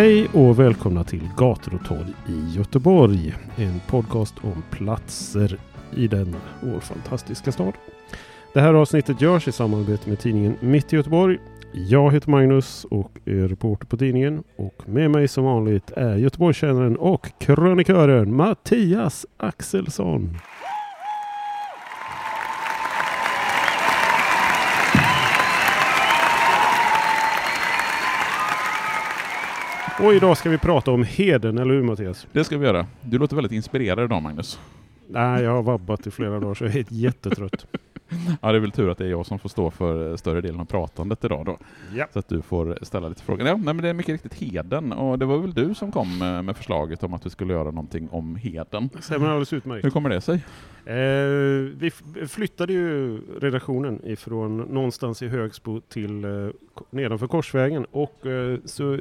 Hej och välkomna till Gator och torg i Göteborg. En podcast om platser i den vår fantastiska stad. Det här avsnittet görs i samarbete med tidningen Mitt i Göteborg. Jag heter Magnus och är reporter på tidningen och med mig som vanligt är Göteborgskännaren och krönikören Mattias Axelsson. Och idag ska vi prata om heden, eller hur Mattias? Det ska vi göra. Du låter väldigt inspirerad idag Magnus. Nej, jag har vabbat i flera dagar så jag är jättetrött. Ja, det är väl tur att det är jag som får stå för större delen av pratandet idag då. Ja. Så att du får ställa lite frågor. Ja, nej, men det är mycket riktigt heden och det var väl du som kom med med förslaget om att vi skulle göra någonting om heden. Stämmer alldeles utmärkt. Hur kommer det sig? Eh, vi flyttade ju redaktionen ifrån någonstans i Högsbo till eh, nedanför Korsvägen och eh, så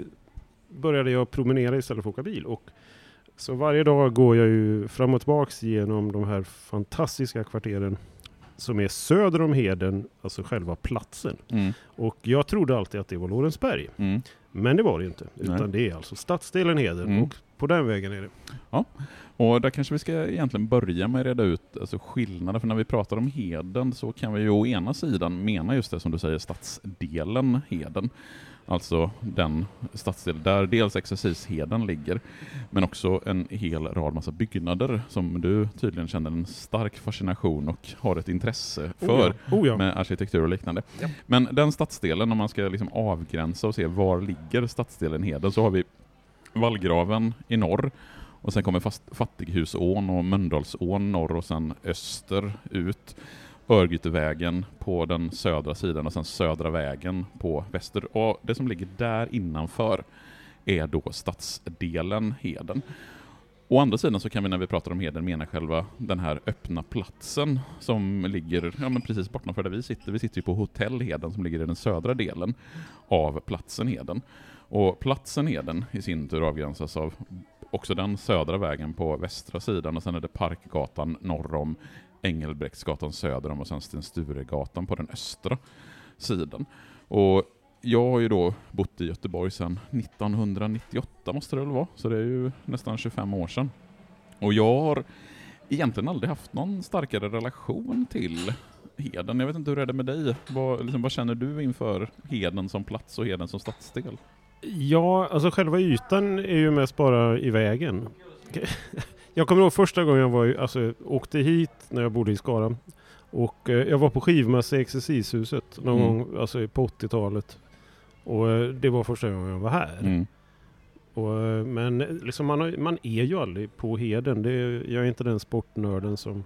började jag promenera istället för att åka bil. Och så varje dag går jag ju fram och tillbaks genom de här fantastiska kvarteren som är söder om Heden, alltså själva platsen. Mm. Och jag trodde alltid att det var Lorensberg. Mm. Men det var det inte. Nej. Utan det är alltså stadsdelen Heden Mm. och på den vägen är det. Och där kanske vi ska egentligen börja med att reda ut alltså skillnaden, för när vi pratar om Heden så kan vi ju å ena sidan mena just det som du säger, stadsdelen Heden. Alltså den stadsdel där dels Exercisheden ligger, men också en hel rad massa byggnader som du tydligen känner en stark fascination och har ett intresse för Oh ja. Oh ja. med arkitektur och liknande. Ja. Men den stadsdelen, om man ska liksom avgränsa och se var ligger stadsdelen Heden, så har vi Vallgraven i norr, och sen kommer fast, Fattighusån och Mölndalsån norr och sen öster ut. Örgrytevägen på den södra sidan och sen Södra vägen på väster. Och det som ligger där innanför är då stadsdelen Heden. Å andra sidan så kan vi när vi pratar om Heden mena själva den här öppna platsen som ligger ja, men precis bortanför där vi sitter. Vi sitter ju på Hotell Heden som ligger i den södra delen av platsen Heden. Och platsen Heden i sin tur avgränsas av också den södra vägen på västra sidan och sen är det Parkgatan norr om Engelbrektsgatan söder om och sen Sten Sturegatan på den östra sidan. Och jag har ju då bott i Göteborg sedan 1998 måste det väl vara, så det är ju nästan 25 år sedan. Och jag har egentligen aldrig haft någon starkare relation till Heden. Jag vet inte hur det är det med dig? Vad, liksom, vad känner du inför Heden som plats och Heden som stadsdel? Ja, alltså själva ytan är ju mest bara i vägen. Jag kommer ihåg första gången jag var, alltså, åkte hit när jag bodde i Skara. Och eh, jag var på skivmässa i Exercishuset någon Mm. gång alltså, på 80-talet. Och eh, det var första gången jag var här. Mm. Och, eh, men eh, liksom man, har, man är ju aldrig på Heden. Det, är- jag är inte den sportnörden som,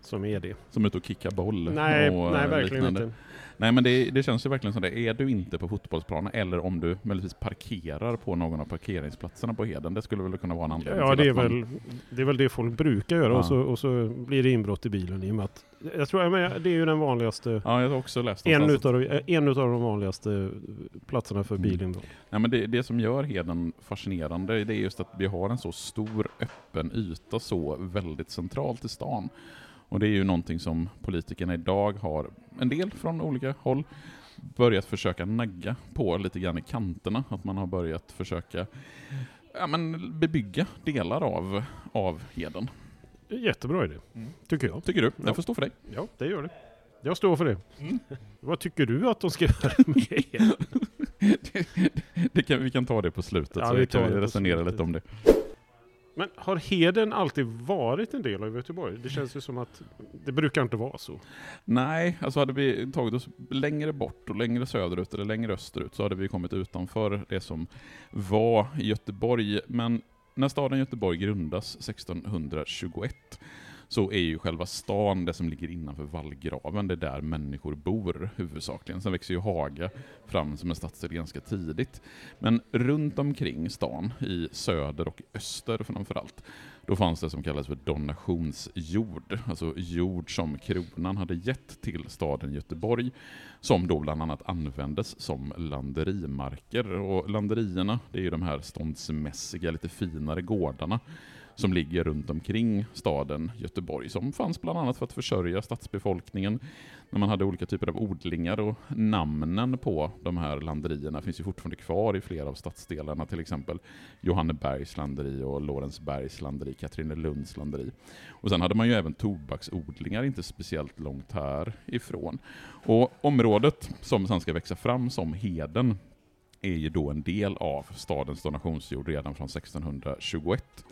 som är det. Som ute och kickar boll Nej, och nej verkligen liknande. inte. Nej men det, det känns ju verkligen som det. Är du inte på fotbollsplanen eller om du möjligtvis parkerar på någon av parkeringsplatserna på Heden, det skulle väl kunna vara en anledning Ja, det är, man- väl, det är väl det folk brukar göra Ja. och, så, och så blir det inbrott i bilen i och med att jag tror, menar, det är ju den vanligaste Ja, jag har också läst En utav, de, en utav de vanligaste platserna för Mm. bilinbrott. Nej, men det, det som gör Heden fascinerande, det är just att vi har en så stor öppen yta så väldigt centralt i stan. Och det är ju någonting som politikerna idag har, en del från olika håll, börjat försöka nagga på lite grann i kanterna. Att man har börjat försöka ja, men bebygga delar av, av Heden. Jättebra idé, Mm. tycker jag. Tycker du? Ja. Jag får stå för dig. Ja, det gör det. Jag står för det. Mm. Vad tycker du att de ska göra med er? det kan, vi kan ta det på slutet, Ja, så vi kan vi det resonera lite om det. Men har Heden alltid varit en del av Göteborg? Det känns ju som att det brukar inte vara så. Nej, alltså hade vi tagit oss längre bort och längre söderut eller längre österut så hade vi kommit utanför det som var Göteborg. Men när staden Göteborg grundas 1621 så är ju själva stan det som ligger innanför vallgraven, det är där människor bor huvudsakligen. Sen växer ju Haga fram som en stadsdel ganska tidigt. Men runt omkring stan, i söder och öster framförallt, då fanns det som kallas för donationsjord, alltså jord som kronan hade gett till staden Göteborg, som då bland annat användes som landerimarker. Och landerierna, det är ju de här ståndsmässiga, lite finare gårdarna som ligger runt omkring staden Göteborg, som fanns bland annat för att försörja stadsbefolkningen när man hade olika typer av odlingar och namnen på de här landerierna finns ju fortfarande kvar i flera av stadsdelarna, till exempel Johannebergs landeri och Lorensbergs landeri, Katrinelunds landeri. Och sen hade man ju även tobaksodlingar inte speciellt långt härifrån. Och området som sen ska växa fram som Heden är ju då en del av stadens donationsjord redan från 1621.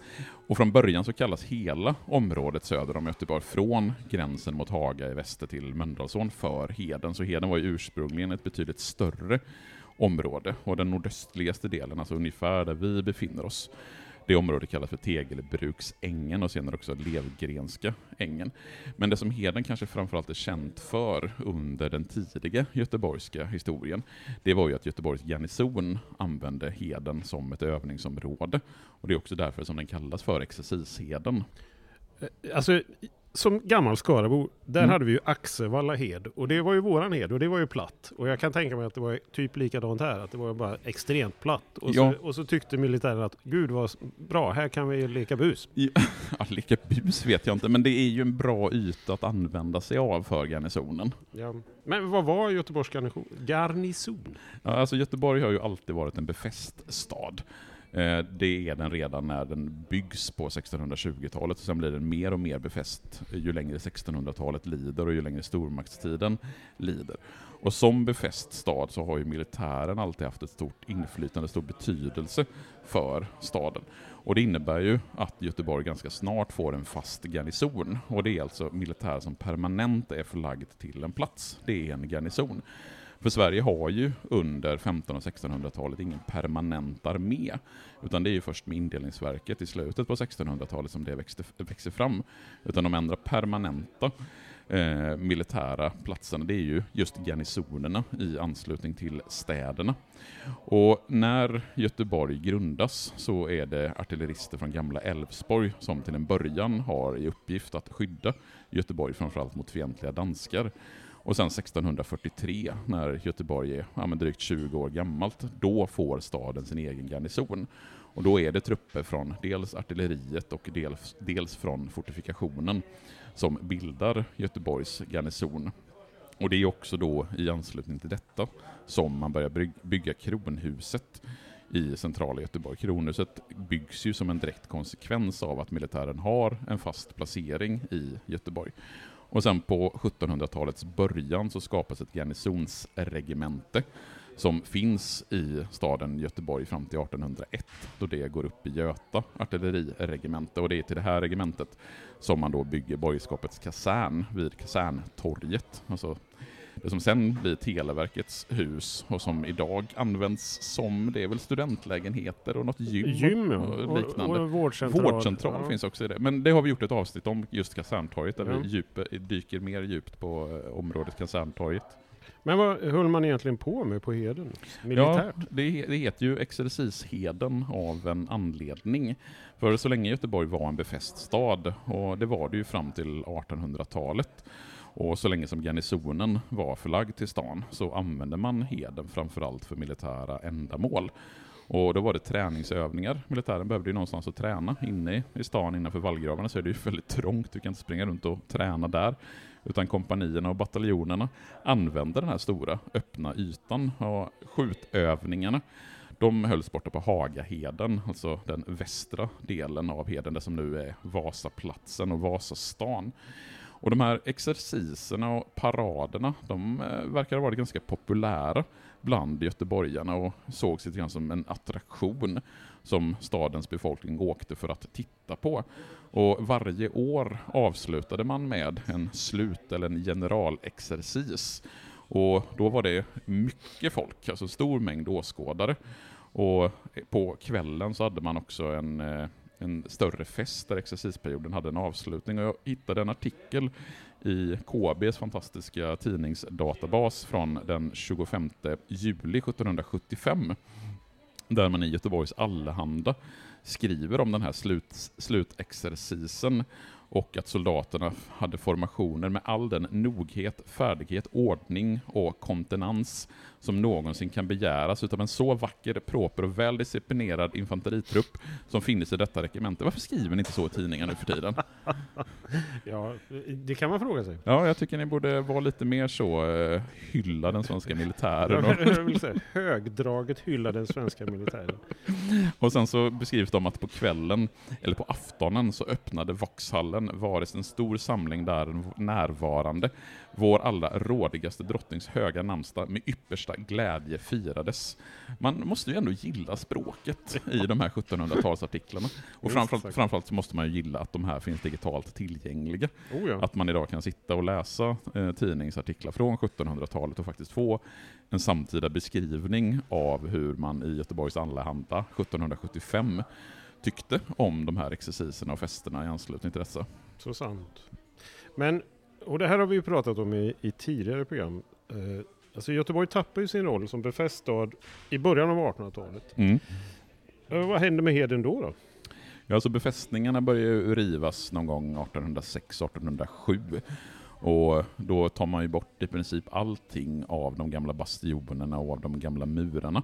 Och från början så kallas hela området söder om Göteborg, från gränsen mot Haga i väster till Mölndalsån, för Heden. Så Heden var ju ursprungligen ett betydligt större område, och den nordöstligaste delen, alltså ungefär där vi befinner oss, det området kallas för Tegelbruksängen och senare också Levgrenska ängen. Men det som Heden kanske framförallt är känt för under den tidiga göteborgska historien, det var ju att Göteborgs garnison använde Heden som ett övningsområde. Och det är också därför som den kallas för Exercisheden. Eh, alltså, som gammal Skarabo, där Mm. hade vi ju Axevalla hed och det var ju våran hed och det var ju platt. Och jag kan tänka mig att det var typ likadant här, att det var bara extremt platt. Och, Ja. så, och så tyckte militären att gud vad bra, här kan vi leka bus. Ja, lika bus vet jag inte, men det är ju en bra yta att använda sig av för garnisonen. Ja. Men vad var Göteborgs garnison? garnison? Ja, alltså Göteborg har ju alltid varit en befäst stad. Eh, det är den redan när den byggs på 1620-talet, och sen blir den mer och mer befäst ju längre 1600-talet lider och ju längre stormaktstiden lider. Och som befäst stad så har ju militären alltid haft ett stort inflytande, stor betydelse för staden. Och det innebär ju att Göteborg ganska snart får en fast garnison, och det är alltså militär som permanent är förlagd till en plats. Det är en garnison. För Sverige har ju under 1500 och 1600-talet ingen permanent armé, utan det är ju först med indelningsverket i slutet på 1600-talet som det växte, växer fram. Utan de enda permanenta eh, militära platserna, det är ju just garnisonerna i anslutning till städerna. Och när Göteborg grundas så är det artillerister från gamla Älvsborg som till en början har i uppgift att skydda Göteborg framförallt mot fientliga danskar. Och sen 1643, när Göteborg är ja, men drygt 20 år gammalt, då får staden sin egen garnison. Och då är det trupper från dels artilleriet och dels, dels från fortifikationen som bildar Göteborgs garnison. Och det är också då i anslutning till detta som man börjar bygga kronhuset i centrala Göteborg. Kronhuset byggs ju som en direkt konsekvens av att militären har en fast placering i Göteborg. Och sen på 1700-talets början så skapas ett garnisonsregemente som finns i staden Göteborg fram till 1801 då det går upp i Göta artilleriregemente och det är till det här regementet som man då bygger borgerskapets kasern vid Kaserntorget. Alltså det som sen blir Televerkets hus och som idag används som, det är väl studentlägenheter och något gym, Gym och liknande. Och, och vårdcentral. Vårdcentral Ja. finns också i det. Men det har vi gjort ett avsnitt om, just Kaserntorget, där Ja. vi djup, dyker mer djupt på eh, området Kaserntorget. Men vad höll man egentligen på med på Heden? Militärt? Ja, det, det heter ju Exercisheden av en anledning. För så länge Göteborg var en befäst stad, och det var det ju fram till 1800-talet, och så länge som garnisonen var förlagd till stan så använde man heden framförallt för militära ändamål. Och då var det träningsövningar. Militären behövde ju någonstans att träna. Inne i- stan innanför vallgravarna så är det ju väldigt trångt. Du kan inte springa runt och träna där. Utan kompanierna och bataljonerna använde den här stora öppna ytan. Och skjutövningarna de hölls borta på Hagaheden, alltså den västra delen av Heden, det som nu är Vasaplatsen och Vasastan. Och de här exerciserna och paraderna, de eh, verkar ha varit ganska populära bland göteborgarna och sågs lite grann som en attraktion som stadens befolkning åkte för att titta på. Och varje år avslutade man med en slut eller en generalexercis. Och då var det mycket folk, alltså stor mängd åskådare. Och på kvällen så hade man också en, eh, en större fest där exercisperioden hade en avslutning. Och jag hittade en artikel i KBs fantastiska tidningsdatabas från den 25 juli 1775 där man i Göteborgs Allehanda skriver om den här slut, slutexercisen och att soldaterna hade formationer med all den noghet, färdighet, ordning och kontenans som någonsin kan begäras utav en så vacker, proper och väl disciplinerad infanteritrupp som finns i detta regemente. Varför skriver ni inte så i tidningar nu för tiden? ja, det kan man fråga sig. Ja, jag tycker ni borde vara lite mer så, uh, hylla den svenska militären. jag vill säga, högdraget hylla den svenska militären. och sen så beskrivs de att på kvällen, eller på aftonen, så öppnade Vauxhallen varit en stor samling där närvarande. Vår allra rådigaste drottnings höga namnsdag med yppersta glädje firades. Man måste ju ändå gilla språket i de här 1700-talsartiklarna. Och framförallt, framförallt så måste man ju gilla att de här finns digitalt tillgängliga. Oh ja. Att man idag kan sitta och läsa eh, tidningsartiklar från 1700-talet och faktiskt få en samtida beskrivning av hur man i Göteborgs Allehanda 1775 tyckte om de här exerciserna och festerna i anslutning till dessa. Så sant. Men, och det här har vi ju pratat om i, i tidigare program. Eh, alltså Göteborg tappar ju sin roll som befäst stad i början av 1800-talet. Mm. Eh, vad hände med Heden då? då? Ja, alltså befästningarna började ju rivas någon gång 1806-1807. Och då tar man ju bort i princip allting av de gamla bastionerna och av de gamla murarna.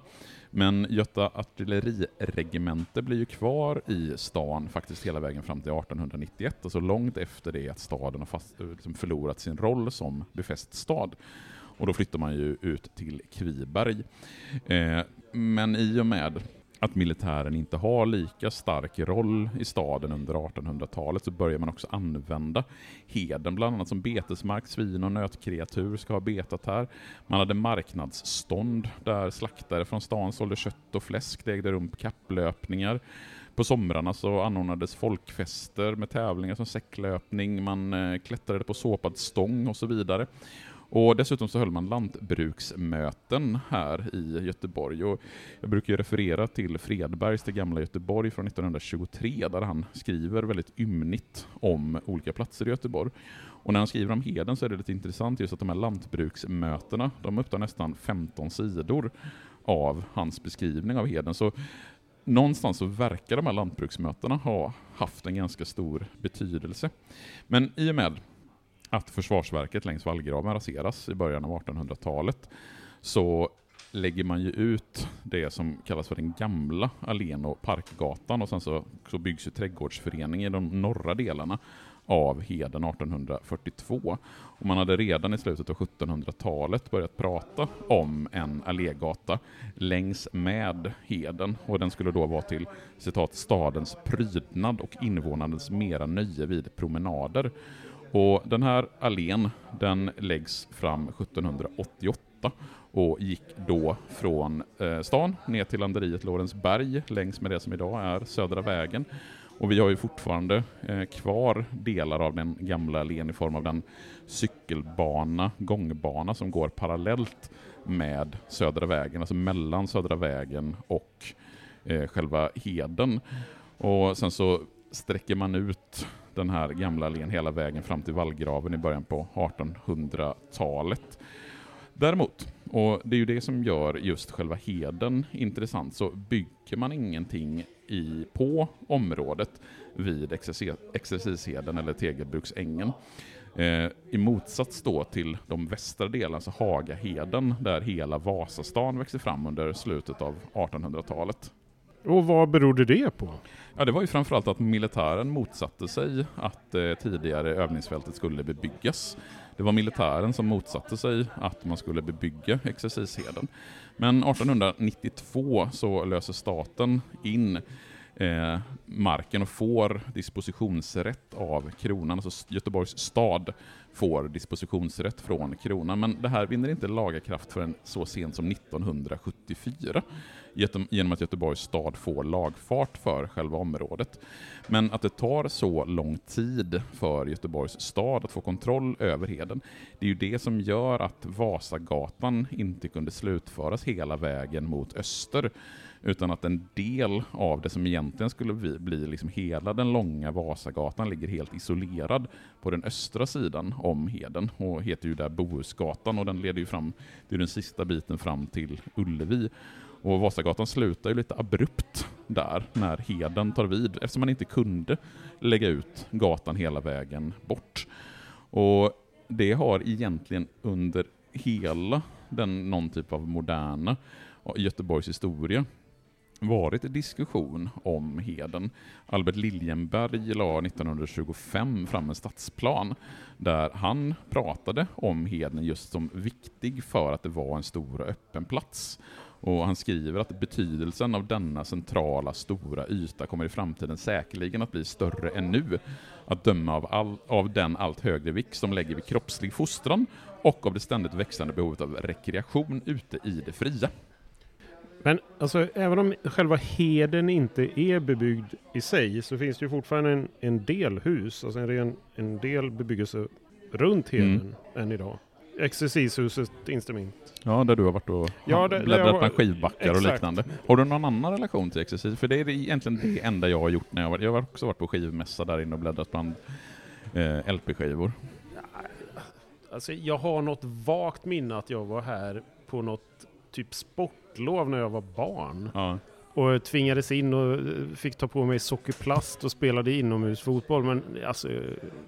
Men Göta artilleriregemente blir ju kvar i stan faktiskt hela vägen fram till 1891, alltså långt efter det att staden har fast, liksom förlorat sin roll som befäst stad. Och då flyttar man ju ut till Kviberg. Eh, men i och med att militären inte har lika stark roll i staden under 1800-talet så börjar man också använda heden, bland annat som betesmark. Svin och nötkreatur ska ha betat här. Man hade marknadsstånd där slaktare från stan sålde kött och fläsk. Det ägde rum kapplöpningar. På somrarna så anordnades folkfester med tävlingar som säcklöpning, man eh, klättrade på såpad stång och så vidare. Och dessutom så höll man lantbruksmöten här i Göteborg. Och jag brukar ju referera till Fredbergs Det gamla Göteborg från 1923 där han skriver väldigt ymnigt om olika platser i Göteborg. Och när han skriver om Heden så är det lite intressant just att de här lantbruksmötena, de upptar nästan 15 sidor av hans beskrivning av Heden. Så någonstans så verkar de här lantbruksmötena ha haft en ganska stor betydelse. Men i och med att Försvarsverket längs vallgraven raseras i början av 1800-talet så lägger man ju ut det som kallas för den gamla allén och Parkgatan och sen så, så byggs ju trädgårdsförening i de norra delarna av Heden 1842. Och man hade redan i slutet av 1700-talet börjat prata om en allégata längs med Heden och den skulle då vara till citat stadens prydnad och invånarnas mera nöje vid promenader. Och den här allén den läggs fram 1788 och gick då från eh, stan ner till landeriet Lorensberg längs med det som idag är Södra vägen. Och vi har ju fortfarande eh, kvar delar av den gamla allén i form av den cykelbana, gångbana som går parallellt med Södra vägen, alltså mellan Södra vägen och eh, själva Heden. Och sen så sträcker man ut den här gamla allén hela vägen fram till vallgraven i början på 1800-talet. Däremot, och det är ju det som gör just själva heden intressant, så bygger man ingenting i, på området vid exercisheden eller Tegelbruksängen. Eh, I motsats då till de västra delarna, så Hagaheden, där hela Vasastan växer fram under slutet av 1800-talet. Och vad berodde det på? Ja, det var ju framförallt att militären motsatte sig att eh, tidigare övningsfältet skulle bebyggas. Det var militären som motsatte sig att man skulle bebygga exercisheden. Men 1892 så löser staten in eh, marken och får dispositionsrätt av kronan. Alltså Göteborgs stad får dispositionsrätt från kronan. Men det här vinner inte laga kraft förrän så sent som 1974 genom att Göteborgs stad får lagfart för själva området. Men att det tar så lång tid för Göteborgs stad att få kontroll över Heden, det är ju det som gör att Vasagatan inte kunde slutföras hela vägen mot öster utan att en del av det som egentligen skulle bli, bli liksom hela den långa Vasagatan ligger helt isolerad på den östra sidan om Heden och heter ju där Bohusgatan och den leder ju fram, det är den sista biten fram till Ullevi. Och Vasagatan slutar ju lite abrupt där när Heden tar vid eftersom man inte kunde lägga ut gatan hela vägen bort. Och det har egentligen under hela den någon typ av moderna Göteborgs historia varit diskussion om Heden. Albert Liljenberg la 1925 fram en stadsplan där han pratade om Heden just som viktig för att det var en stor och öppen plats. Och han skriver att betydelsen av denna centrala stora yta kommer i framtiden säkerligen att bli större än nu, att döma av, all, av den allt högre vikt som lägger vid kroppslig fostran och av det ständigt växande behovet av rekreation ute i det fria. Men alltså, även om själva heden inte är bebyggd i sig så finns det ju fortfarande en, en del hus, alltså en, en del bebyggelse runt heden mm. än idag. Exercishuset inte minst. Ja, där du har varit och ja, det, bläddrat var, bland skivbackar och liknande. Har du någon annan relation till exercis? För det är egentligen det enda jag har gjort när jag varit. Jag har också varit på skivmässa där inne och bläddrat bland eh, LP-skivor. Alltså, jag har något vagt minne att jag var här på något typ sportlov när jag var barn. Ja. Och tvingades in och eh, fick ta på mig sockerplast och spelade inomhusfotboll. Men alltså...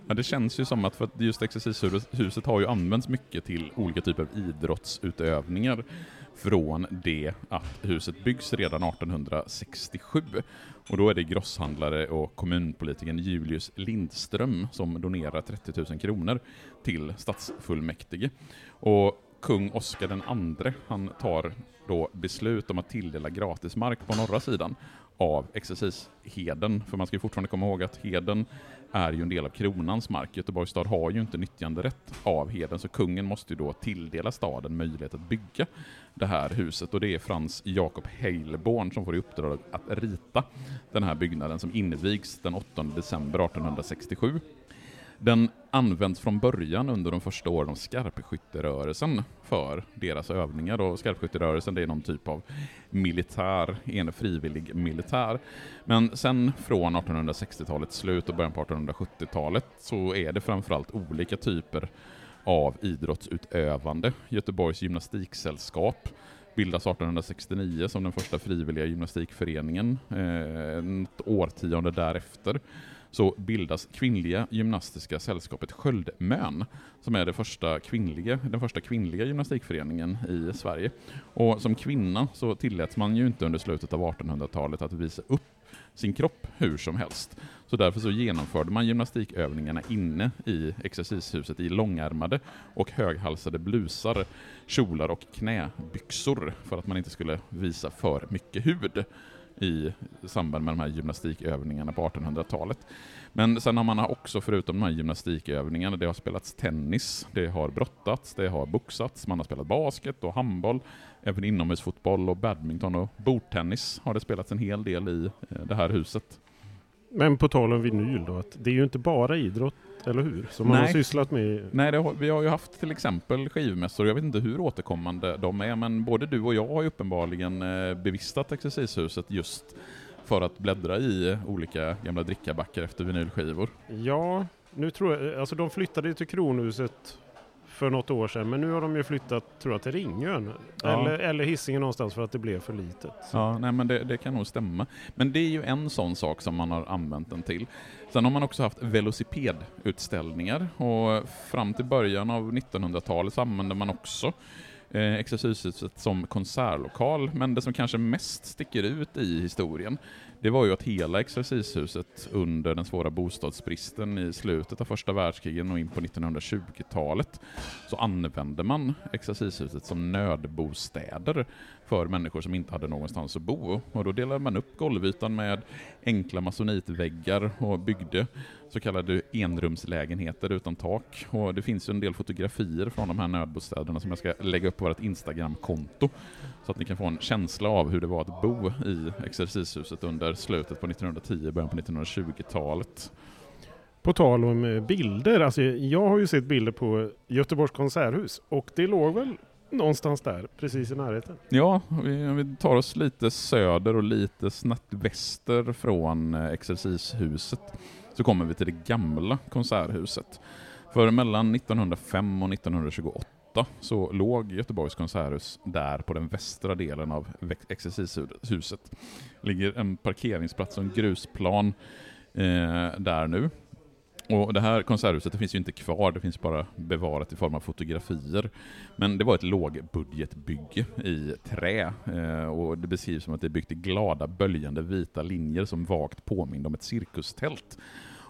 Ja, det känns ju som att, för att just exercishuset har ju använts mycket till olika typer av idrottsutövningar från det att huset byggs redan 1867. Och då är det grosshandlare och kommunpolitikern Julius Lindström som donerar 30 000 kronor till stadsfullmäktige. Och kung Oscar den andre, han tar då beslut om att tilldela gratismark på norra sidan av exercisheden. För man ska ju fortfarande komma ihåg att heden är ju en del av kronans mark. Göteborgs stad har ju inte nyttjanderätt av heden, så kungen måste ju då tilldela staden möjlighet att bygga det här huset. Och det är Frans Jakob Heilborn som får i uppdrag att rita den här byggnaden som invigs den 8 december 1867. Den används från början under de första åren av skarpskytterörelsen för deras övningar. Och skarpskytterörelsen det är någon typ av militär, en frivillig militär. Men sen från 1860-talets slut och början på 1870-talet så är det framförallt olika typer av idrottsutövande. Göteborgs gymnastiksällskap bildas 1869 som den första frivilliga gymnastikföreningen, eh, ett årtionde därefter så bildas Kvinnliga gymnastiska sällskapet Sköldmön, som är det första kvinnliga, den första kvinnliga gymnastikföreningen i Sverige. Och som kvinna så tilläts man ju inte under slutet av 1800-talet att visa upp sin kropp hur som helst. Så därför så genomförde man gymnastikövningarna inne i exercishuset i långärmade och höghalsade blusar, kjolar och knäbyxor för att man inte skulle visa för mycket hud i samband med de här gymnastikövningarna på 1800-talet. Men sen har man också, förutom de här gymnastikövningarna, det har spelats tennis, det har brottats, det har boxats, man har spelat basket och handboll, även inomhusfotboll och badminton och bordtennis har det spelats en hel del i eh, det här huset. Men på tal om vinyl då, att det är ju inte bara idrott eller hur? Som man har sysslat med. Nej, har, vi har ju haft till exempel skivmässor, jag vet inte hur återkommande de är, men både du och jag har ju uppenbarligen eh, bevistat exercishuset just för att bläddra i olika gamla drickabackar efter vinylskivor. Ja, nu tror jag, alltså de flyttade till Kronhuset för något år sedan. Men nu har de ju flyttat, tror jag, till Ringön. Ja. Eller, eller Hisingen någonstans för att det blev för litet. Så. Ja, nej men det, det, kan nog stämma. Men det är ju en sån sak som man har använt den till. Sen har man också haft velocipedutställningar och fram till början av 1900-talet så använde man också eh, Exercishuset som konsertlokal, men det som kanske mest sticker ut i historien, det var ju att hela exercishuset under den svåra bostadsbristen i slutet av första världskriget och in på 1920-talet så använde man exercishuset som nödbostäder för människor som inte hade någonstans att bo. Och då delade man upp golvytan med enkla masonitväggar och byggde så kallade enrumslägenheter utan tak. Och det finns ju en del fotografier från de här nödbostäderna som jag ska lägga upp på vårt Instagram-konto så att ni kan få en känsla av hur det var att bo i exercishuset under slutet på 1910 början på 1920-talet. På tal om eh, bilder, alltså jag har ju sett bilder på Göteborgs konserthus och det låg väl någonstans där, precis i närheten. Ja, vi, vi tar oss lite söder och lite snett väster från eh, exercishuset så kommer vi till det gamla konserthuset. För mellan 1905 och 1928 så låg Göteborgs konserthus där på den västra delen av exercishuset. ligger en parkeringsplats och en grusplan eh, där nu. Och det här konserthuset det finns ju inte kvar, det finns bara bevarat i form av fotografier. Men det var ett lågbudgetbygge i trä eh, och det beskrivs som att det är byggt i glada böljande vita linjer som vagt påminner om ett cirkustält.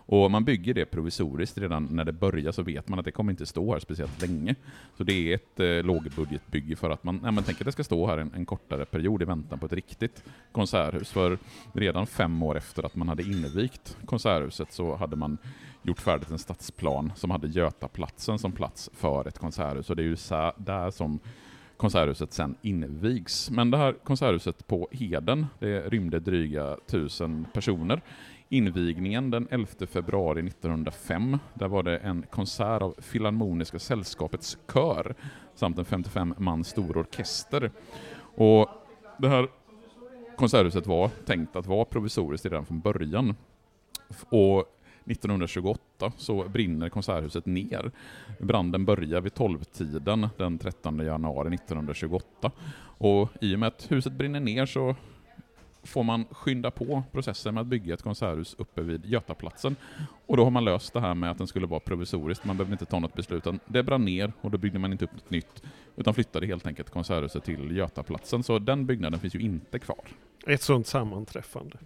Och man bygger det provisoriskt redan när det börjar så vet man att det kommer inte stå här speciellt länge. Så det är ett eh, lågbudgetbygge för att man, ja, man tänker att det ska stå här en, en, kortare period i väntan på ett riktigt konserthus. För redan fem år efter att man hade invigt konserthuset så hade man gjort färdigt en stadsplan som hade Götaplatsen som plats för ett konserthus. Och det är ju där som konserthuset sen invigs. Men det här konserthuset på Heden, det rymde dryga tusen personer invigningen den 11 februari 1905. Där var det en konsert av Filharmoniska sällskapets kör samt en 55 man stor orkester. Och det här konserthuset var tänkt att vara provisoriskt redan från början. Och 1928 så brinner konserthuset ner. Branden börjar vid 12-tiden den 13 januari 1928. Och i och med att huset brinner ner så får man skynda på processen med att bygga ett konserthus uppe vid Götaplatsen. Och då har man löst det här med att den skulle vara provisoriskt, man behöver inte ta något beslut. Det brann ner och då byggde man inte upp något nytt, utan flyttade helt enkelt konserthuset till Götaplatsen. Så den byggnaden finns ju inte kvar. Ett sånt sammanträffande.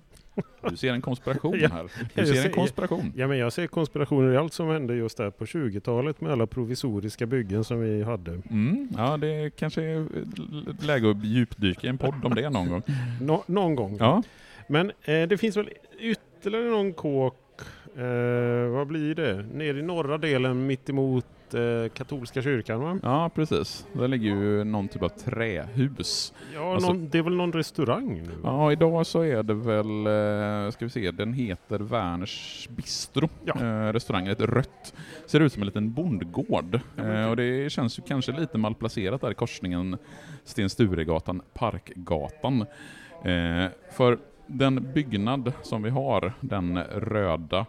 Du ser en konspiration här. Du ser en konspiration. Ja, men jag ser konspirationer i allt som hände just där på 20-talet med alla provisoriska byggen som vi hade. Mm, ja, det kanske är läge att djupdyka i en podd om det någon gång. Nå någon gång. Ja. Men eh, det finns väl ytterligare någon kåk, eh, vad blir det, nere i norra delen mittemot eh, katolska kyrkan va? Ja precis, där ligger ju någon typ av trähus. Ja, alltså, någon, det är väl någon restaurang nu? Ja, idag så är det väl, eh, ska vi se, den heter Werners Bistro. Ja. Eh, restaurangen, ett rött, ser ut som en liten bondgård. Eh, och det känns ju kanske lite malplacerat där i korsningen Sten Sturegatan, Parkgatan. Eh, för den byggnad som vi har, den röda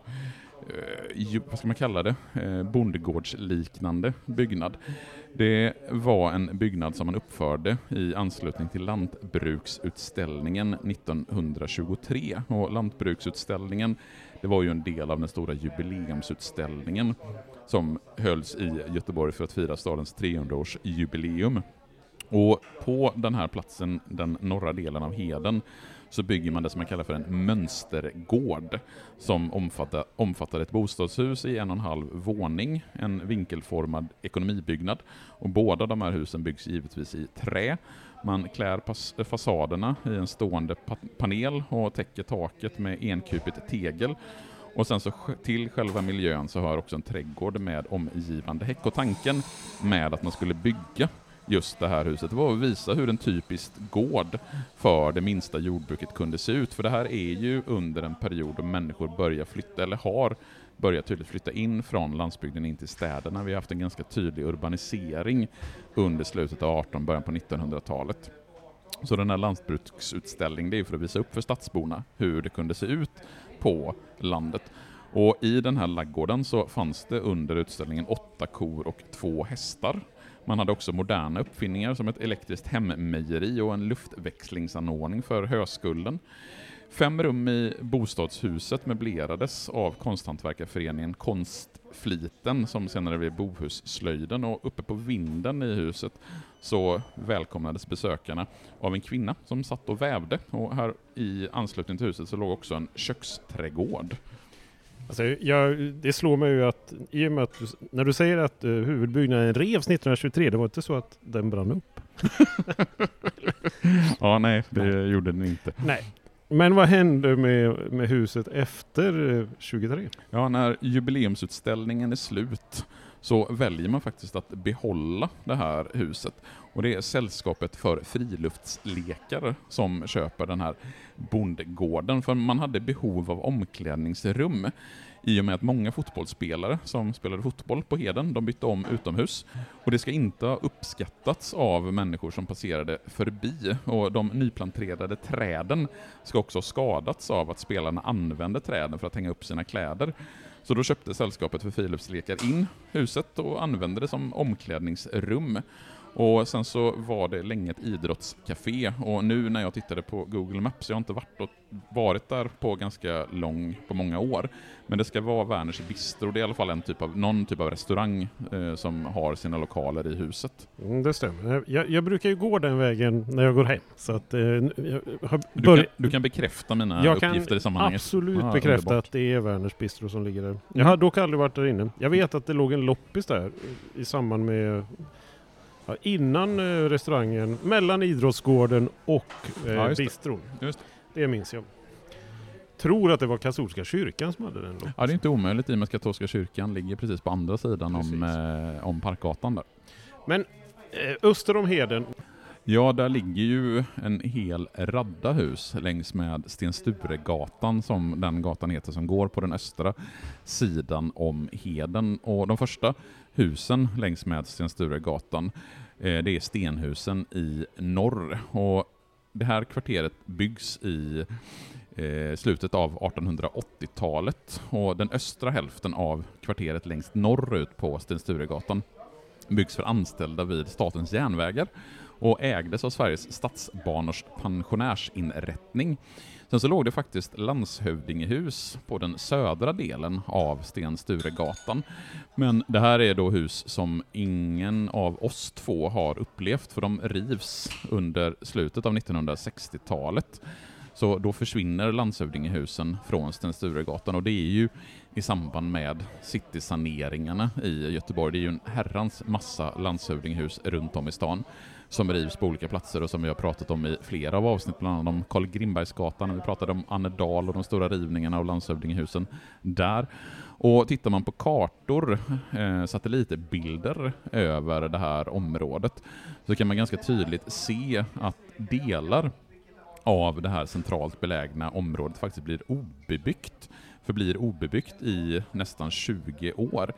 Eh, vad ska man kalla det, eh, bondgårdsliknande byggnad. Det var en byggnad som man uppförde i anslutning till Lantbruksutställningen 1923. Och Lantbruksutställningen det var ju en del av den stora jubileumsutställningen som hölls i Göteborg för att fira stadens 300-årsjubileum. Och på den här platsen, den norra delen av Heden, så bygger man det som man kallar för en mönstergård som omfattar, omfattar ett bostadshus i en och en halv våning, en vinkelformad ekonomibyggnad och båda de här husen byggs givetvis i trä. Man klär fasaderna i en stående panel och täcker taket med enkupigt tegel och sen så till själva miljön så hör också en trädgård med omgivande häck. Och tanken med att man skulle bygga just det här huset. Det var att visa hur en typisk gård för det minsta jordbruket kunde se ut. För det här är ju under en period då människor börjar flytta, eller har börjat tydligt flytta in från landsbygden in till städerna. Vi har haft en ganska tydlig urbanisering under slutet av 18 början på 1900-talet. Så den här lantbruksutställningen det är för att visa upp för stadsborna hur det kunde se ut på landet. Och i den här laggården så fanns det under utställningen åtta kor och två hästar. Man hade också moderna uppfinningar som ett elektriskt hemmejeri och en luftväxlingsanordning för höskullen. Fem rum i bostadshuset möblerades av konsthantverkarföreningen Konstfliten som senare blev Bohusslöjden och uppe på vinden i huset så välkomnades besökarna av en kvinna som satt och vävde och här i anslutning till huset så låg också en köksträdgård. Alltså, jag, det slår mig ju att i och med att du, när du säger att uh, huvudbyggnaden revs 1923, det var inte så att den brann upp? ja, nej, det gjorde den inte. Nej. Men vad hände med, med huset efter 23? Ja, när jubileumsutställningen är slut så väljer man faktiskt att behålla det här huset. Och det är Sällskapet för friluftslekar som köper den här bondgården, för man hade behov av omklädningsrum i och med att många fotbollsspelare som spelade fotboll på Heden, de bytte om utomhus. Och det ska inte ha uppskattats av människor som passerade förbi. Och de nyplanterade träden ska också ha skadats av att spelarna använde träden för att hänga upp sina kläder. Så då köpte Sällskapet för friluftslekar in huset och använde det som omklädningsrum. Och sen så var det länge ett idrottscafé och nu när jag tittade på Google Maps, jag har inte varit, och, varit där på ganska lång, på många år, men det ska vara Werners Bistro, det är i alla fall en typ av, någon typ av restaurang eh, som har sina lokaler i huset. Mm, det stämmer. Jag, jag, brukar ju gå den vägen när jag går hem. Så att, eh, jag du, kan, du kan bekräfta mina jag uppgifter i sammanhanget? Jag kan absolut ah, bekräfta underbart. att det är Werners Bistro som ligger där. Jag har dock aldrig varit där inne. Jag vet att det låg en loppis där i samband med Ja, innan eh, restaurangen, mellan idrottsgården och eh, ja, bistron. Just det. det minns jag. Tror att det var katolska kyrkan som hade den. Då. Ja, det är inte omöjligt i och med att katolska kyrkan ligger precis på andra sidan om, eh, om Parkgatan där. Men eh, öster om Heden. Ja, där ligger ju en hel radda hus längs med Sten Sturegatan som den gatan heter som går på den östra sidan om Heden. Och de första husen längs med Sten Sturegatan, eh, det är stenhusen i norr. Och det här kvarteret byggs i eh, slutet av 1880-talet och den östra hälften av kvarteret längst norrut på Sten Sturegatan byggs för anställda vid Statens järnvägar och ägdes av Sveriges stadsbanors pensionärsinrättning. Sen så låg det faktiskt landshövdingehus på den södra delen av Sten Sturegatan. Men det här är då hus som ingen av oss två har upplevt, för de rivs under slutet av 1960-talet. Så då försvinner landshövdingehusen från Sten Sturegatan och det är ju i samband med citysaneringarna i Göteborg. Det är ju en herrans massa landshövdingehus runt om i stan som rivs på olika platser och som vi har pratat om i flera av avsnitt, bland annat om Karl Grimbergsgatan, och vi pratade om Annedal och de stora rivningarna av landshövdingehusen där. Och tittar man på kartor, eh, satellitbilder över det här området, så kan man ganska tydligt se att delar av det här centralt belägna området faktiskt blir obebyggt, förblir obebyggt i nästan 20 år.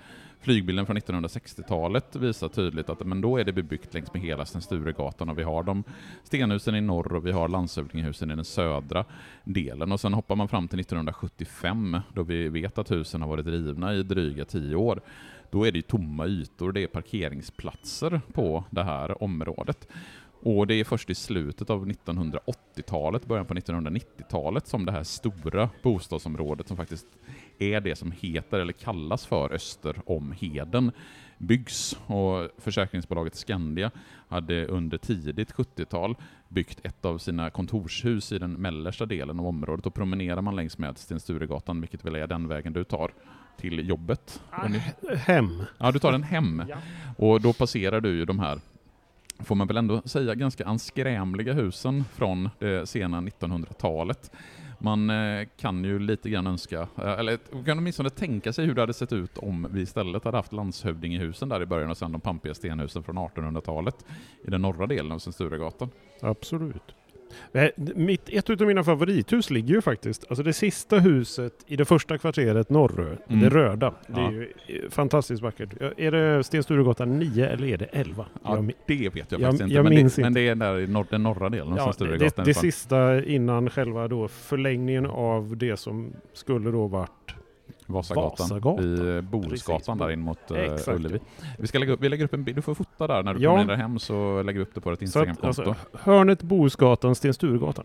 Flygbilden från 1960-talet visar tydligt att men då är det bebyggt längs med hela Sten Sturegatan och vi har de stenhusen i norr och vi har landshövdingehusen i den södra delen. Och sen hoppar man fram till 1975 då vi vet att husen har varit rivna i dryga tio år. Då är det tomma ytor, det är parkeringsplatser på det här området. Och det är först i slutet av 1980-talet, början på 1990-talet, som det här stora bostadsområdet som faktiskt är det som heter, eller kallas för, Öster om Heden byggs. Och försäkringsbolaget Skandia hade under tidigt 70-tal byggt ett av sina kontorshus i den mellersta delen av området och promenerar man längs med Sten Sturegatan, vilket väl är den vägen du tar till jobbet. Ah, hem. Ja, du tar den hem. Ja. Och då passerar du ju de här får man väl ändå säga, ganska anskrämliga husen från det sena 1900-talet. Man eh, kan ju lite grann önska, eh, eller kan åtminstone tänka sig hur det hade sett ut om vi istället hade haft landshövdingehusen där i början och sen de pampiga stenhusen från 1800-talet i den norra delen av Sturegatan. Absolut. Mitt, ett av mina favorithus ligger ju faktiskt, alltså det sista huset i det första kvarteret Norrö, mm. det röda. Det ja. är ju eh, fantastiskt vackert. Är det Sten Sturegatan 9 eller är det 11? Ja, jag, det vet jag, jag faktiskt inte, jag men, det, men det är där i norr, den norra delen ja, Sturegatan. Det, det sista innan själva då förlängningen av det som skulle då varit Vasagatan, Vasagatan. i Bohusgatan där in mot uh, Ullevi. Vi, ska lägga upp, vi lägger upp en bild, du får fota där när du ja. hem så lägger vi upp det på ett Instagramkonto. Alltså, hörnet Bohusgatan, Sten Sturegatan.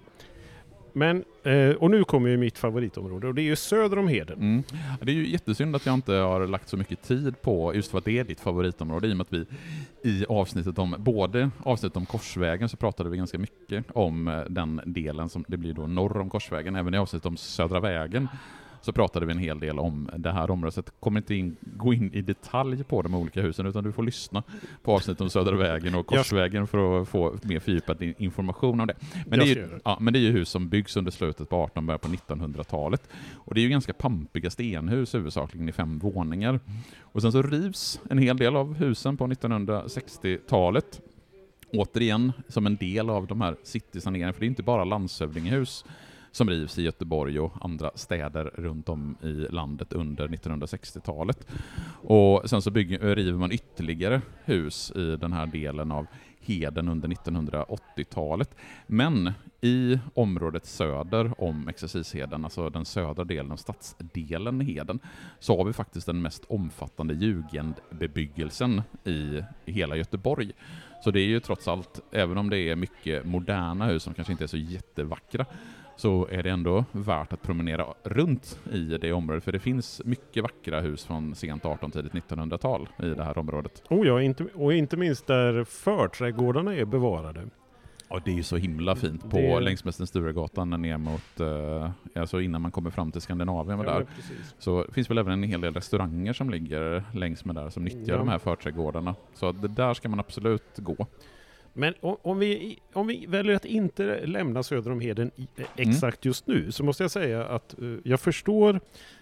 Men, eh, och nu kommer ju mitt favoritområde och det är ju söder om Heden. Mm. Det är ju jättesynd att jag inte har lagt så mycket tid på just att det är ditt favoritområde i och med att vi i avsnittet om, både avsnittet om Korsvägen så pratade vi ganska mycket om eh, den delen som det blir då norr om Korsvägen, även i avsnittet om Södra vägen så pratade vi en hel del om det här området, så jag kommer inte in, gå in i detalj på de olika husen, utan du får lyssna på avsnitt om Södra vägen och Korsvägen för att få mer fördjupad information om det. Men det, är ju, ja, men det är ju hus som byggs under slutet på 18 början på 1900-talet. Och det är ju ganska pampiga stenhus huvudsakligen i fem våningar. Och sen så rivs en hel del av husen på 1960-talet återigen som en del av de här citysaneringarna, för det är inte bara landshövdingehus som rivs i Göteborg och andra städer runt om i landet under 1960-talet. Och sen så bygger, river man ytterligare hus i den här delen av Heden under 1980-talet. Men i området söder om Exercisheden, alltså den södra delen av stadsdelen Heden, så har vi faktiskt den mest omfattande jugendbebyggelsen i hela Göteborg. Så det är ju trots allt, även om det är mycket moderna hus som kanske inte är så jättevackra, så är det ändå värt att promenera runt i det området, för det finns mycket vackra hus från sent 18 tidigt 1900-tal i det här området. Oh ja, inte, och inte minst där förträdgårdarna är bevarade. Ja, det är ju så himla fint på det... längs med Sturegatan ner mot, uh, alltså innan man kommer fram till Skandinavien. Ja, där. Så det finns väl även en hel del restauranger som ligger längs med där som nyttjar ja. de här förträdgårdarna. Så det där ska man absolut gå. Men om vi, om vi väljer att inte lämna söder om Heden eh, mm. exakt just nu så måste jag säga att uh, jag förstår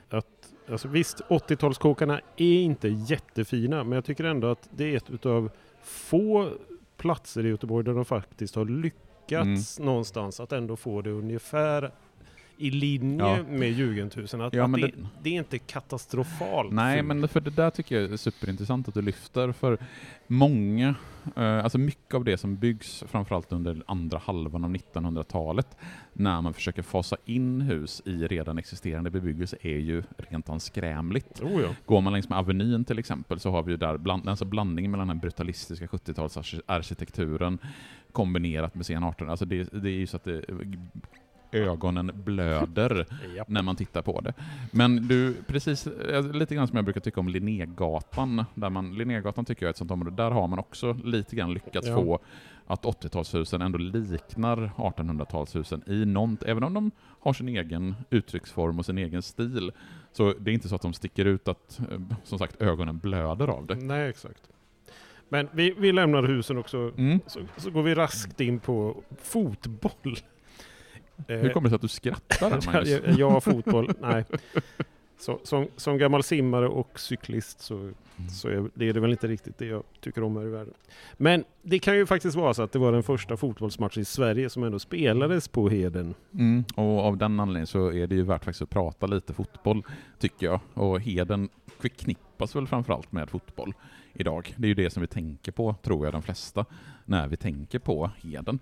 att alltså visst 80-talskåkarna är inte jättefina men jag tycker ändå att det är ett utav få platser i Göteborg där de faktiskt har lyckats mm. någonstans att ändå få det ungefär i linje ja. med Jugendhusen. Att, ja, att det, det, det, är inte katastrofalt. Nej, men för det där tycker jag är superintressant att du lyfter. För många, eh, alltså mycket av det som byggs, framförallt under andra halvan av 1900-talet, när man försöker fasa in hus i redan existerande bebyggelse, är ju rent anskrämligt. Oh ja. Går man längs med Avenyn till exempel, så har vi ju där bland, alltså blandningen mellan den brutalistiska 70-talsarkitekturen kombinerat med sen 18 alltså det, det är ju så att det ögonen blöder när man tittar på det. Men du, precis lite grann som jag brukar tycka om Linnégatan, där man, Linnégatan tycker jag är ett sånt område, där har man också lite grann lyckats ja. få att 80-talshusen ändå liknar 1800-talshusen i något, även om de har sin egen uttrycksform och sin egen stil. Så det är inte så att de sticker ut att, eh, som sagt, ögonen blöder av det. Nej, exakt. Men vi, vi lämnar husen också, mm. så, så går vi raskt in på fotboll. Hur kommer det sig att du skrattar Magnus? jag, jag fotboll, nej. Så, som, som gammal simmare och cyklist så, mm. så är det, är det väl inte riktigt det jag tycker om här i världen. Men det kan ju faktiskt vara så att det var den första fotbollsmatchen i Sverige som ändå spelades på Heden. Mm, och av den anledningen så är det ju värt faktiskt att prata lite fotboll, tycker jag. Och Heden förknippas väl framförallt med fotboll idag. Det är ju det som vi tänker på, tror jag, de flesta, när vi tänker på Heden.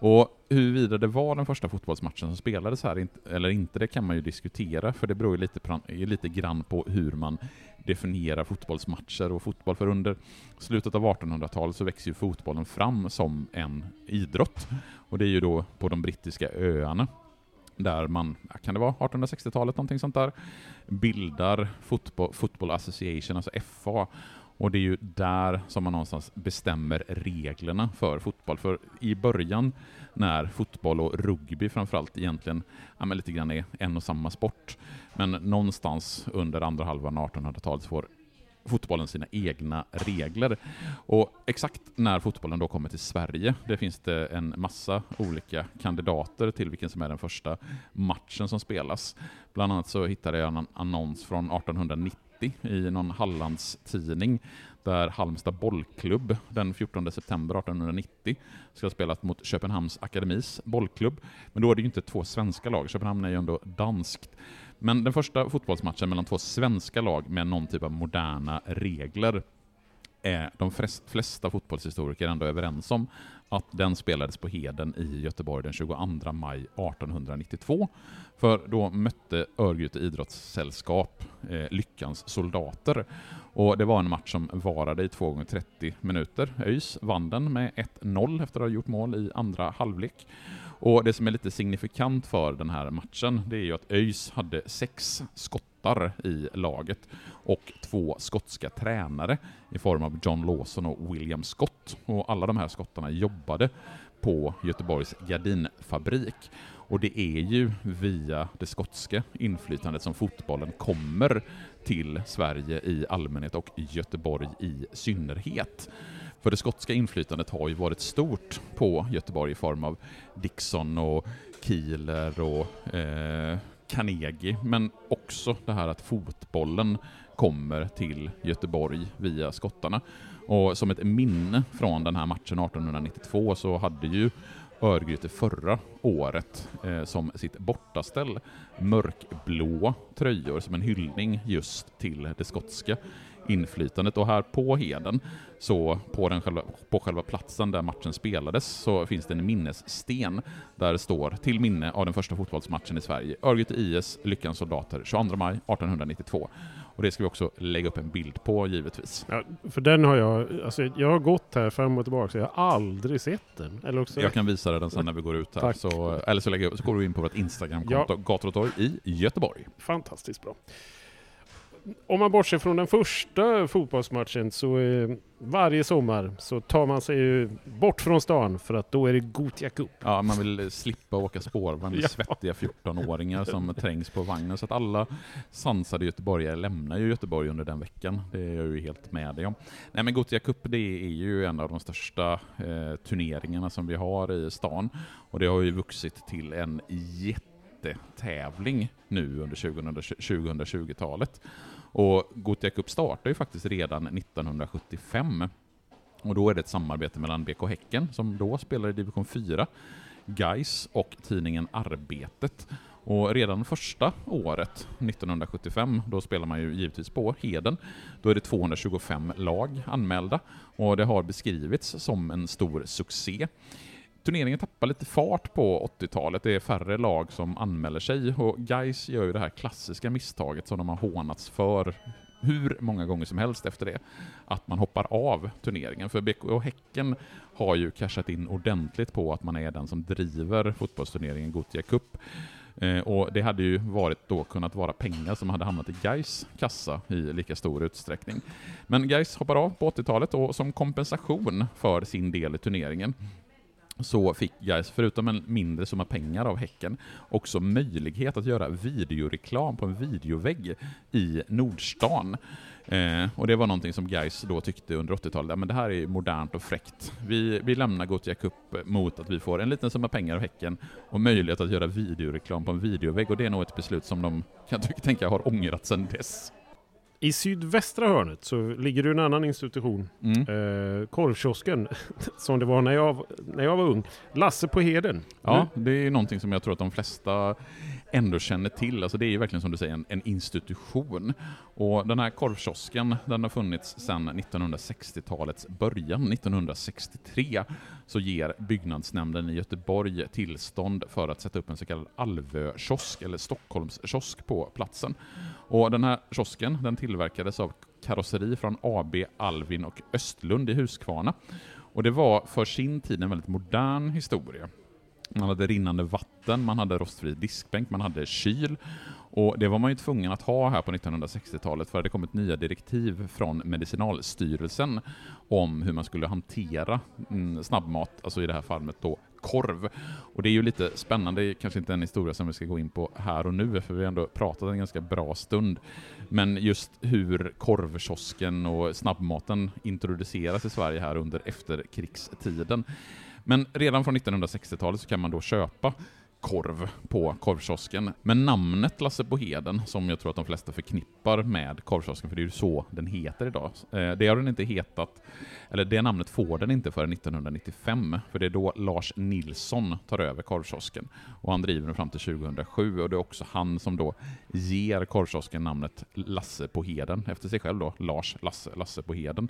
Och huruvida det var den första fotbollsmatchen som spelades här eller inte, det kan man ju diskutera, för det beror ju lite, lite grann på hur man definierar fotbollsmatcher och fotboll, för under slutet av 1800-talet så växer ju fotbollen fram som en idrott, och det är ju då på de brittiska öarna där man, kan det vara 1860-talet, någonting sånt där, bildar Football, Football Association, alltså FA, och det är ju där som man någonstans bestämmer reglerna för fotboll. För i början, när fotboll och rugby framförallt egentligen ja, men lite grann är en och samma sport, men någonstans under andra halvan av 1800-talet får fotbollen sina egna regler. Och exakt när fotbollen då kommer till Sverige, det finns det en massa olika kandidater till vilken som är den första matchen som spelas. Bland annat så hittade jag en annons från 1890 i någon Hallandstidning där Halmstad bollklubb den 14 september 1890 ska ha spelat mot Köpenhamns akademis bollklubb. Men då är det ju inte två svenska lag, Köpenhamn är ju ändå danskt. Men den första fotbollsmatchen mellan två svenska lag med någon typ av moderna regler är de flesta fotbollshistoriker ändå överens om att den spelades på Heden i Göteborg den 22 maj 1892. För då mötte Örgryte idrottssällskap eh, Lyckans soldater. Och det var en match som varade i 2 gånger 30 minuter. ÖIS vann den med 1-0 efter att ha gjort mål i andra halvlek. Och det som är lite signifikant för den här matchen, det är ju att ÖIS hade sex skottar i laget och två skotska tränare i form av John Lawson och William Scott. Och alla de här skottarna jobbade på Göteborgs gardinfabrik. Och det är ju via det skotska inflytandet som fotbollen kommer till Sverige i allmänhet och Göteborg i synnerhet. För det skotska inflytandet har ju varit stort på Göteborg i form av Dixon och Kieler och eh, Carnegie, men också det här att fotbollen kommer till Göteborg via skottarna. Och som ett minne från den här matchen 1892 så hade ju Örgryte förra året eh, som sitt bortaställ mörkblå tröjor som en hyllning just till det skotska inflytandet. Och här på Heden, så på, den själva, på själva platsen där matchen spelades, så finns det en minnessten där det står till minne av den första fotbollsmatchen i Sverige, Örgryte IS, Lyckans soldater, 22 maj 1892. Och det ska vi också lägga upp en bild på givetvis. Ja, för den har jag, alltså jag har gått här fram och tillbaka så jag har aldrig sett den. Eller också... Jag kan visa dig den sen när vi går ut här. Så, eller så, lägger, så går du in på vårt Instagramkonto, ja. Gator och torg i Göteborg. Fantastiskt bra om man bortser från den första fotbollsmatchen så eh, varje sommar så tar man sig ju bort från stan för att då är det Gothia Cup. Ja, man vill slippa åka spårvagn, ja. svettiga 14-åringar som trängs på vagnen. Så att alla sansade göteborgare lämnar ju Göteborg under den veckan. Det är jag ju helt med dig om. Nej men Gothia Cup det är ju en av de största eh, turneringarna som vi har i stan. Och det har ju vuxit till en jättetävling nu under 2020-talet. Och Gothia Cup startar ju faktiskt redan 1975. Och då är det ett samarbete mellan BK Häcken, som då spelar i division 4, Geis och tidningen Arbetet. Och redan första året, 1975, då spelar man ju givetvis på Heden. Då är det 225 lag anmälda och det har beskrivits som en stor succé. Turneringen tappar lite fart på 80-talet. Det är färre lag som anmäler sig och Guys gör ju det här klassiska misstaget som de har hånats för hur många gånger som helst efter det, att man hoppar av turneringen. För BK och Häcken har ju cashat in ordentligt på att man är den som driver fotbollsturneringen Gothia Cup. Eh, och det hade ju varit då kunnat vara pengar som hade hamnat i Gais kassa i lika stor utsträckning. Men Gais hoppar av på 80-talet och som kompensation för sin del i turneringen så fick Gais, förutom en mindre summa pengar av Häcken, också möjlighet att göra videoreklam på en videovägg i Nordstan. Eh, och det var någonting som Gais då tyckte under 80-talet, ja, men det här är modernt och fräckt. Vi, vi lämnar Gothia Cup mot att vi får en liten summa pengar av Häcken och möjlighet att göra videoreklam på en videovägg, och det är nog ett beslut som de, kan jag tänka, har ångrat sedan dess. I sydvästra hörnet så ligger det en annan institution. Mm. Eh, korvkiosken, som det var när jag, när jag var ung. Lasse på Heden. Ja, det är någonting som jag tror att de flesta ändå känner till. Alltså det är ju verkligen som du säger en, en institution. Och den här korvkiosken, den har funnits sedan 1960-talets början. 1963 så ger byggnadsnämnden i Göteborg tillstånd för att sätta upp en så kallad Alvö-kiosk, eller Stockholms-kiosk på platsen. Och den här kiosken, den tillverkades av karosseri från AB Alvin och Östlund i Huskvarna. Och det var för sin tid en väldigt modern historia. Man hade rinnande vatten, man hade rostfri diskbänk, man hade kyl. Och det var man ju tvungen att ha här på 1960-talet för det hade kommit nya direktiv från Medicinalstyrelsen om hur man skulle hantera mm, snabbmat, alltså i det här fallet då korv. Och det är ju lite spännande, kanske inte en historia som vi ska gå in på här och nu, för vi har ändå pratat en ganska bra stund. Men just hur korvkiosken och snabbmaten introduceras i Sverige här under efterkrigstiden. Men redan från 1960-talet så kan man då köpa korv på korvkiosken. Men namnet Lasse på Heden, som jag tror att de flesta förknippar med korvkiosken, för det är ju så den heter idag. Eh, det har den inte hetat, eller det namnet får den inte förrän 1995, för det är då Lars Nilsson tar över korvkiosken. Och han driver den fram till 2007, och det är också han som då ger korvkiosken namnet Lasse på Heden, efter sig själv då, Lars Lasse, Lasse på Heden.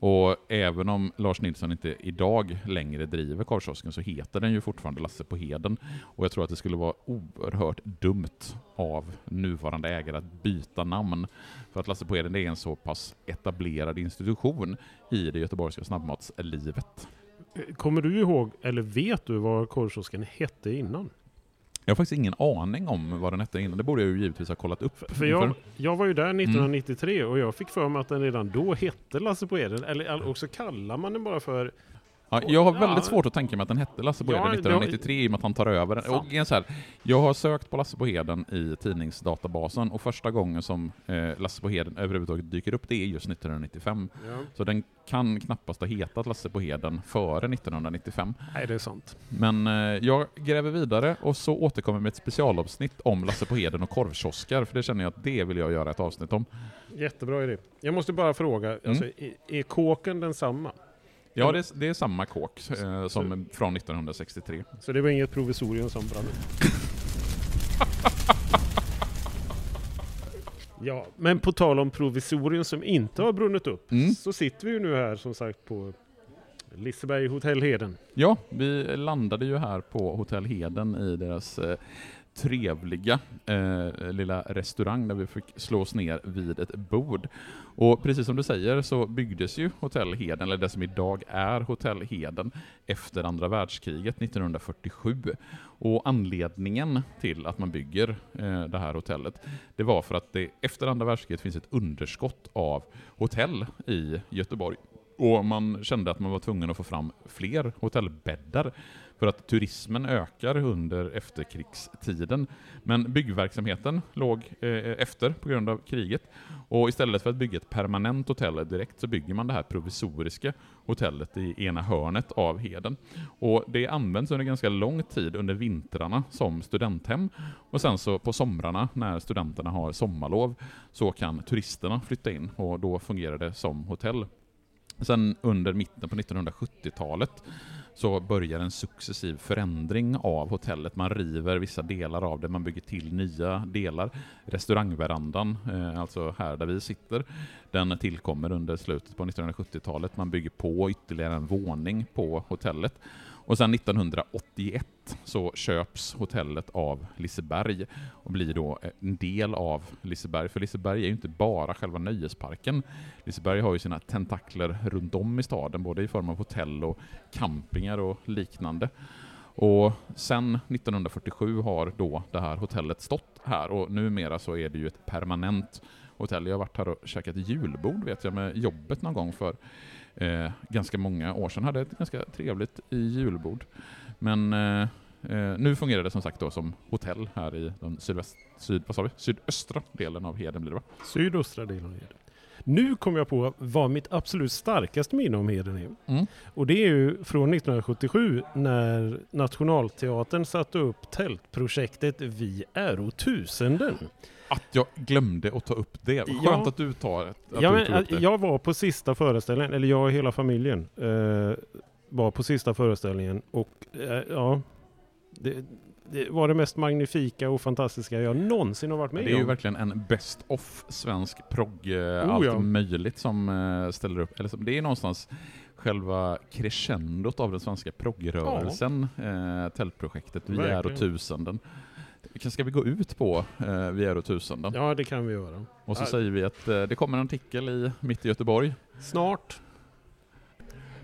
Och även om Lars Nilsson inte idag längre driver korvkiosken så heter den ju fortfarande Lasse på Heden. Och jag tror att det skulle vara oerhört dumt av nuvarande ägare att byta namn. För att Lasse på Heden är en så pass etablerad institution i det göteborgska snabbmatslivet. Eh, kommer du ihåg, eller vet du vad korvkiosken hette innan? Jag har faktiskt ingen aning om vad den hette innan. Det borde jag ju givetvis ha kollat upp. För jag, jag var ju där 1993 mm. och jag fick för mig att den redan då hette Lasse på Eden. Eller också kallar man den bara för Ja, jag har väldigt svårt att tänka mig att den hette Lasse på ja, Heden 1993 i och med att han tar över den. Och så här, jag har sökt på Lasse på Heden i tidningsdatabasen och första gången som eh, Lasse på Heden överhuvudtaget dyker upp det är just 1995. Ja. Så den kan knappast ha hetat Lasse på Heden före 1995. Nej, det är sant. Men eh, jag gräver vidare och så återkommer med ett specialavsnitt om Lasse på Heden och korvkioskar, för det känner jag att det vill jag göra ett avsnitt om. Jättebra idé. Jag måste bara fråga, mm. alltså, är, är kåken densamma? Ja, det är, det är samma kåk eh, som från 1963. Så det var inget provisorium som brann upp? ja, men på tal om provisorium som inte har brunnit upp, mm. så sitter vi ju nu här som sagt på Liseberg Hotell Heden. Ja, vi landade ju här på Hotell Heden i deras eh, trevliga eh, lilla restaurang där vi fick slå oss ner vid ett bord. Och precis som du säger så byggdes ju Hotell Heden, eller det som idag är Hotell Heden, efter andra världskriget 1947. Och anledningen till att man bygger eh, det här hotellet, det var för att det efter andra världskriget finns ett underskott av hotell i Göteborg. Och man kände att man var tvungen att få fram fler hotellbäddar för att turismen ökar under efterkrigstiden. Men byggverksamheten låg eh, efter på grund av kriget. Och istället för att bygga ett permanent hotell direkt så bygger man det här provisoriska hotellet i ena hörnet av Heden. Och det används under ganska lång tid under vintrarna som studenthem. Och sen så på somrarna när studenterna har sommarlov så kan turisterna flytta in och då fungerar det som hotell. Sen under mitten på 1970-talet så börjar en successiv förändring av hotellet. Man river vissa delar av det, man bygger till nya delar. Restaurangverandan, eh, alltså här där vi sitter, den tillkommer under slutet på 1970-talet. Man bygger på ytterligare en våning på hotellet. Och sen 1981 så köps hotellet av Liseberg och blir då eh, en del av Liseberg. För Liseberg är ju inte bara själva nöjesparken. Liseberg har ju sina tentakler runt om i staden, både i form av hotell och campingar och liknande. Och sen 1947 har då det här hotellet stått här och numera så är det ju ett permanent hotell. Jag har varit här och käkat julbord vet jag med jobbet någon gång för eh, ganska många år sedan. Hade ett ganska trevligt julbord. Men eh, eh, nu fungerar det som sagt då som hotell här i den sydväst, syd, vad sa vi? sydöstra delen av Heden blir det va? Sydöstra delen av Heden. Nu kom jag på vad mitt absolut starkaste minne om Heden är. Mm. Och det är ju från 1977 när Nationalteatern satte upp tältprojektet Vi äro tusenden. Att jag glömde att ta upp det. Skönt ja. att du tar att ja, du upp det. Jag var på sista föreställningen, eller jag och hela familjen eh, var på sista föreställningen och eh, ja, det, det, var det mest magnifika och fantastiska jag någonsin har varit med om. Det är om. ju verkligen en best of svensk progg, eh, oh, allt ja. möjligt som eh, ställer upp. Eller, det är någonstans själva crescendot av den svenska proggrörelsen, ja. eh, tältprojektet Vi är och tusenden. Ska vi gå ut på eh, Vi är tusenden? Ja, det kan vi göra. Och så ja. säger vi att eh, det kommer en artikel i Mitt i Göteborg. Snart.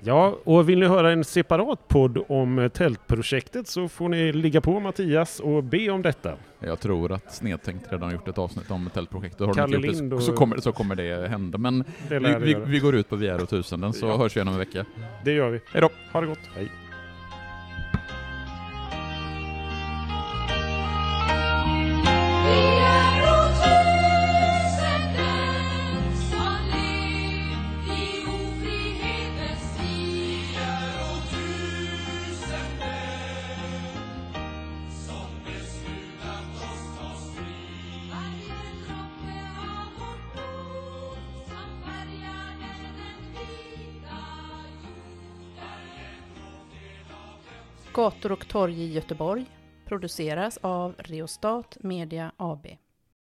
Ja, och vill ni höra en separat podd om eh, tältprojektet så får ni ligga på Mattias och be om detta. Jag tror att Snedtänkt redan har gjort ett avsnitt om tältprojektet. Har Kalle de Lind det, så, kommer, så kommer det hända. Men det vi, vi, vi, går ut på Vi är tusenden så ja. hörs vi igen om en vecka. Det gör vi. Hej då! Ha det gott! Hej! Gator och torg i Göteborg produceras av Reostat Media AB.